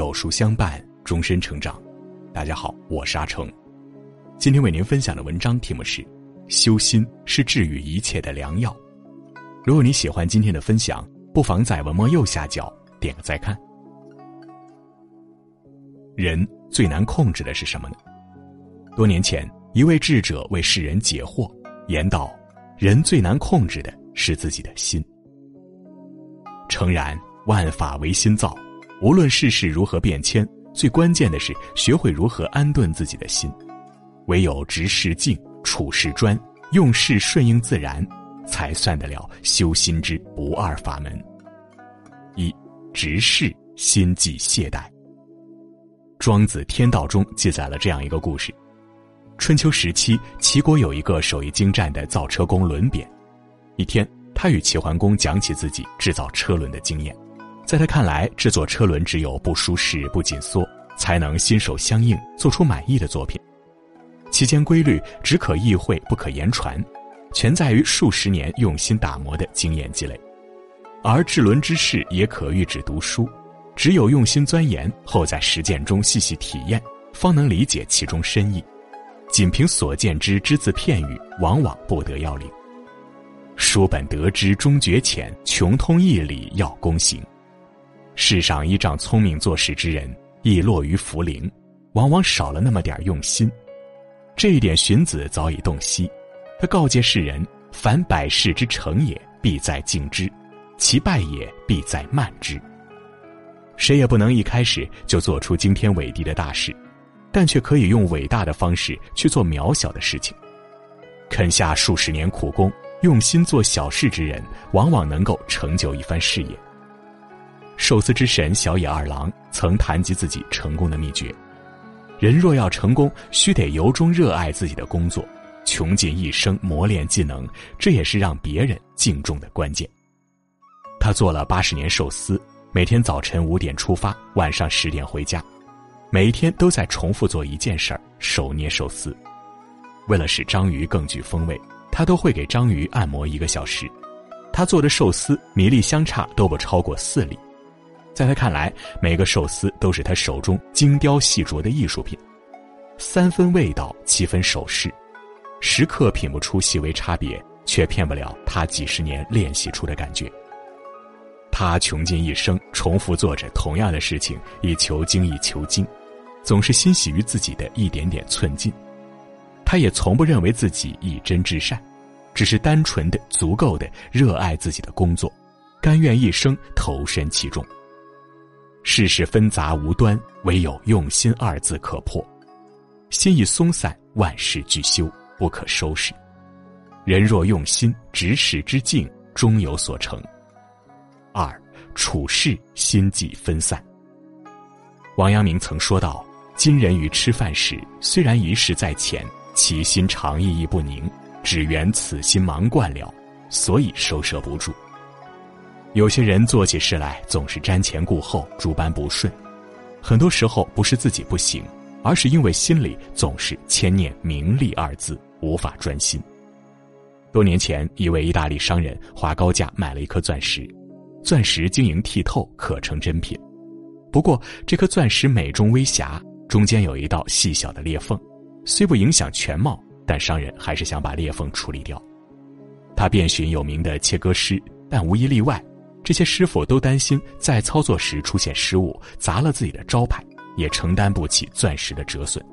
有书相伴，终身成长。大家好，我是阿成。今天为您分享的文章题目是：修心是治愈一切的良药。如果你喜欢今天的分享，不妨在文末右下角点个再看。人最难控制的是什么呢？多年前，一位智者为世人解惑，言道：人最难控制的是自己的心。诚然，万法唯心造。无论世事如何变迁，最关键的是学会如何安顿自己的心。唯有直视静，处事专，用事顺应自然，才算得了修心之不二法门。一直视心即懈怠。庄子《天道》中记载了这样一个故事：春秋时期，齐国有一个手艺精湛的造车工轮扁。一天，他与齐桓公讲起自己制造车轮的经验。在他看来，制作车轮只有不舒适、不紧缩，才能心手相应，做出满意的作品。其间规律只可意会，不可言传，全在于数十年用心打磨的经验积累。而制轮之事也可喻指读书，只有用心钻研后，在实践中细细体验，方能理解其中深意。仅凭所见之只字片语，往往不得要领。书本得之终觉浅，穷通义理要躬行。世上依仗聪明做事之人，亦落于茯苓，往往少了那么点用心。这一点，荀子早已洞悉。他告诫世人：凡百事之成也，必在静之；其败也，必在慢之。谁也不能一开始就做出惊天伟地的大事，但却可以用伟大的方式去做渺小的事情。肯下数十年苦功，用心做小事之人，往往能够成就一番事业。寿司之神小野二郎曾谈及自己成功的秘诀：人若要成功，须得由衷热爱自己的工作，穷尽一生磨练技能，这也是让别人敬重的关键。他做了八十年寿司，每天早晨五点出发，晚上十点回家，每一天都在重复做一件事儿——手捏寿司。为了使章鱼更具风味，他都会给章鱼按摩一个小时。他做的寿司米粒相差都不超过四粒。在他看来，每个寿司都是他手中精雕细琢的艺术品，三分味道，七分手势，食客品不出细微差别，却骗不了他几十年练习出的感觉。他穷尽一生，重复做着同样的事情，以求精益求精，总是欣喜于自己的一点点寸进。他也从不认为自己以真至善，只是单纯的、足够的热爱自己的工作，甘愿一生投身其中。世事纷杂无端，唯有用心二字可破。心一松散，万事俱休，不可收拾。人若用心，执事之境终有所成。二处事心计分散。王阳明曾说道：“今人于吃饭时，虽然一事在前，其心常意亦不宁，只缘此心忙惯了，所以收摄不住。”有些人做起事来总是瞻前顾后、诸般不顺，很多时候不是自己不行，而是因为心里总是牵念名利二字，无法专心。多年前，一位意大利商人花高价买了一颗钻石，钻石晶莹剔透，可成珍品。不过，这颗钻石美中微瑕，中间有一道细小的裂缝，虽不影响全貌，但商人还是想把裂缝处理掉。他遍寻有名的切割师，但无一例外。这些师傅都担心在操作时出现失误，砸了自己的招牌，也承担不起钻石的折损。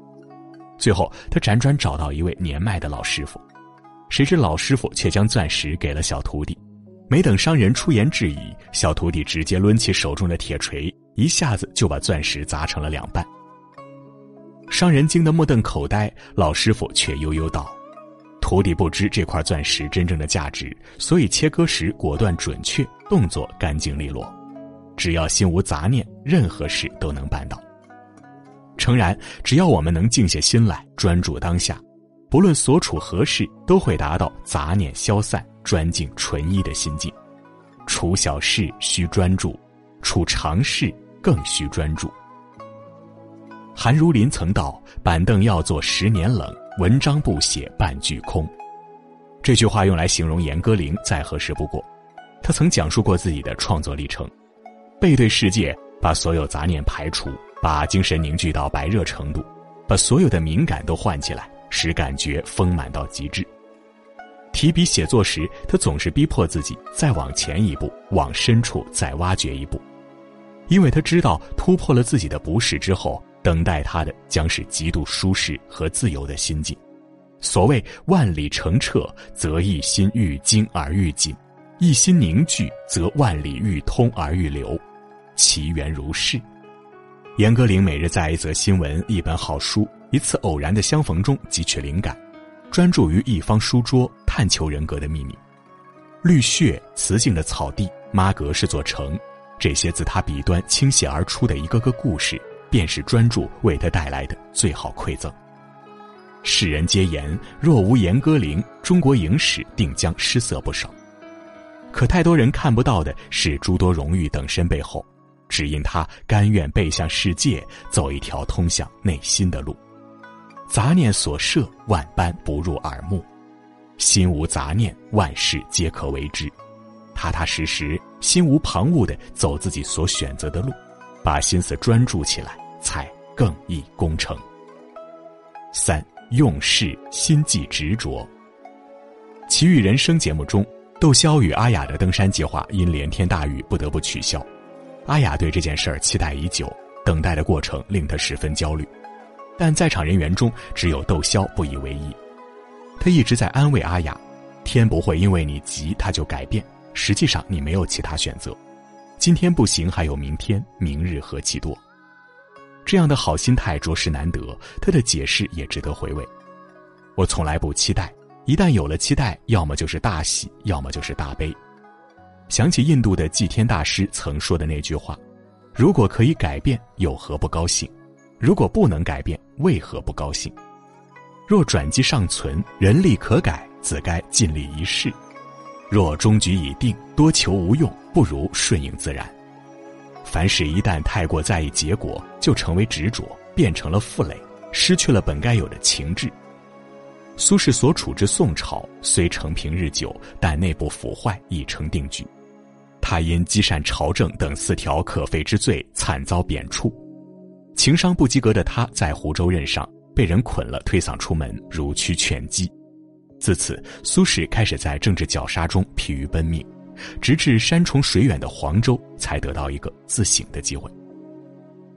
最后，他辗转找到一位年迈的老师傅，谁知老师傅却将钻石给了小徒弟。没等商人出言质疑，小徒弟直接抡起手中的铁锤，一下子就把钻石砸成了两半。商人惊得目瞪口呆，老师傅却悠悠道。徒弟不知这块钻石真正的价值，所以切割时果断准确，动作干净利落。只要心无杂念，任何事都能办到。诚然，只要我们能静下心来，专注当下，不论所处何事，都会达到杂念消散、专静纯一的心境。处小事需专注，处常事更需专注。韩如林曾道：“板凳要坐十年冷。”文章不写半句空，这句话用来形容严歌苓再合适不过。他曾讲述过自己的创作历程：背对世界，把所有杂念排除，把精神凝聚到白热程度，把所有的敏感都唤起来，使感觉丰满到极致。提笔写作时，他总是逼迫自己再往前一步，往深处再挖掘一步，因为他知道突破了自己的不适之后，等待他的将是极度舒适和自由的心境。所谓万里澄澈，则一心愈精而愈紧；一心凝聚，则万里愈通而愈流。其源如是。严歌苓每日在一则新闻、一本好书、一次偶然的相逢中汲取灵感。专注于一方书桌，探求人格的秘密。绿血、雌性的草地，妈阁是座城，这些自他笔端倾泻而出的一个个故事，便是专注为他带来的最好馈赠。世人皆言，若无严歌苓，中国影史定将失色不少。可太多人看不到的是诸多荣誉等身背后，只因他甘愿背向世界，走一条通向内心的路。杂念所摄，万般不入耳目；心无杂念，万事皆可为之。踏踏实实，心无旁骛的走自己所选择的路，把心思专注起来，才更易功成。三用事，心计执着。奇遇人生节目中，窦骁与阿雅的登山计划因连天大雨不得不取消。阿雅对这件事儿期待已久，等待的过程令她十分焦虑。但在场人员中，只有窦骁不以为意。他一直在安慰阿雅：“天不会因为你急，他就改变。实际上，你没有其他选择。今天不行，还有明天，明日何其多。”这样的好心态着实难得，他的解释也值得回味。我从来不期待，一旦有了期待，要么就是大喜，要么就是大悲。想起印度的祭天大师曾说的那句话：“如果可以改变，有何不高兴？”如果不能改变，为何不高兴？若转机尚存，人力可改，自该尽力一试；若终局已定，多求无用，不如顺应自然。凡事一旦太过在意结果，就成为执着，变成了负累，失去了本该有的情志。苏轼所处之宋朝，虽承平日久，但内部腐坏已成定局。他因积善朝政等四条可废之罪，惨遭贬黜。情商不及格的他，在湖州任上被人捆了，推搡出门，如驱犬击。自此，苏轼开始在政治绞杀中疲于奔命，直至山重水远的黄州，才得到一个自省的机会。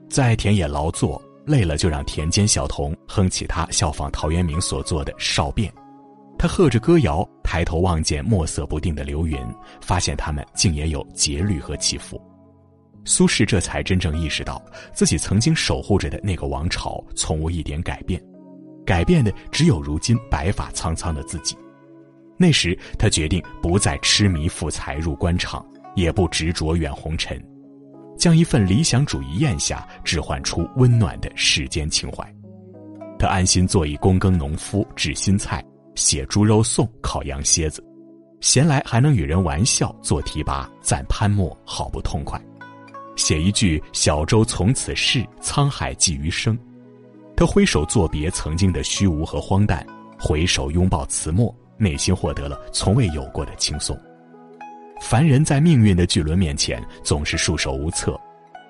在田野劳作累了，就让田间小童哼起他效仿陶渊明所做的《哨变》，他和着歌谣，抬头望见墨色不定的流云，发现它们竟也有节律和起伏。苏轼这才真正意识到，自己曾经守护着的那个王朝从无一点改变，改变的只有如今白发苍苍的自己。那时，他决定不再痴迷富财入官场，也不执着远红尘，将一份理想主义咽下，置换出温暖的世间情怀。他安心做一躬耕农夫，制新菜，写猪肉颂，烤羊蝎子，闲来还能与人玩笑，做提拔，赞潘墨，好不痛快。写一句“小舟从此逝，沧海寄余生”，他挥手作别曾经的虚无和荒诞，回首拥抱词墨，内心获得了从未有过的轻松。凡人在命运的巨轮面前总是束手无策，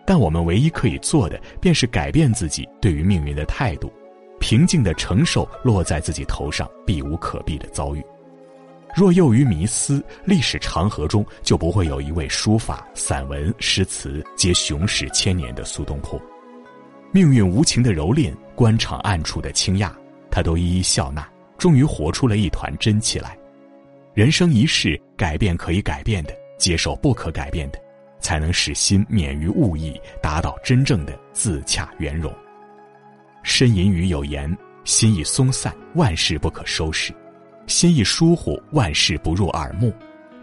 但我们唯一可以做的，便是改变自己对于命运的态度，平静地承受落在自己头上避无可避的遭遇。若囿于迷思，历史长河中就不会有一位书法、散文、诗词皆雄视千年的苏东坡。命运无情的蹂躏，官场暗处的倾轧，他都一一笑纳，终于活出了一团真气来。人生一世，改变可以改变的，接受不可改变的，才能使心免于物役，达到真正的自洽圆融。申吟语有言：“心一松散，万事不可收拾。”心一疏忽，万事不入耳目；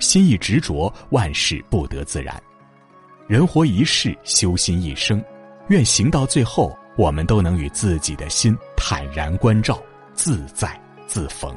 心一执着，万事不得自然。人活一世，修心一生。愿行到最后，我们都能与自己的心坦然关照，自在自逢。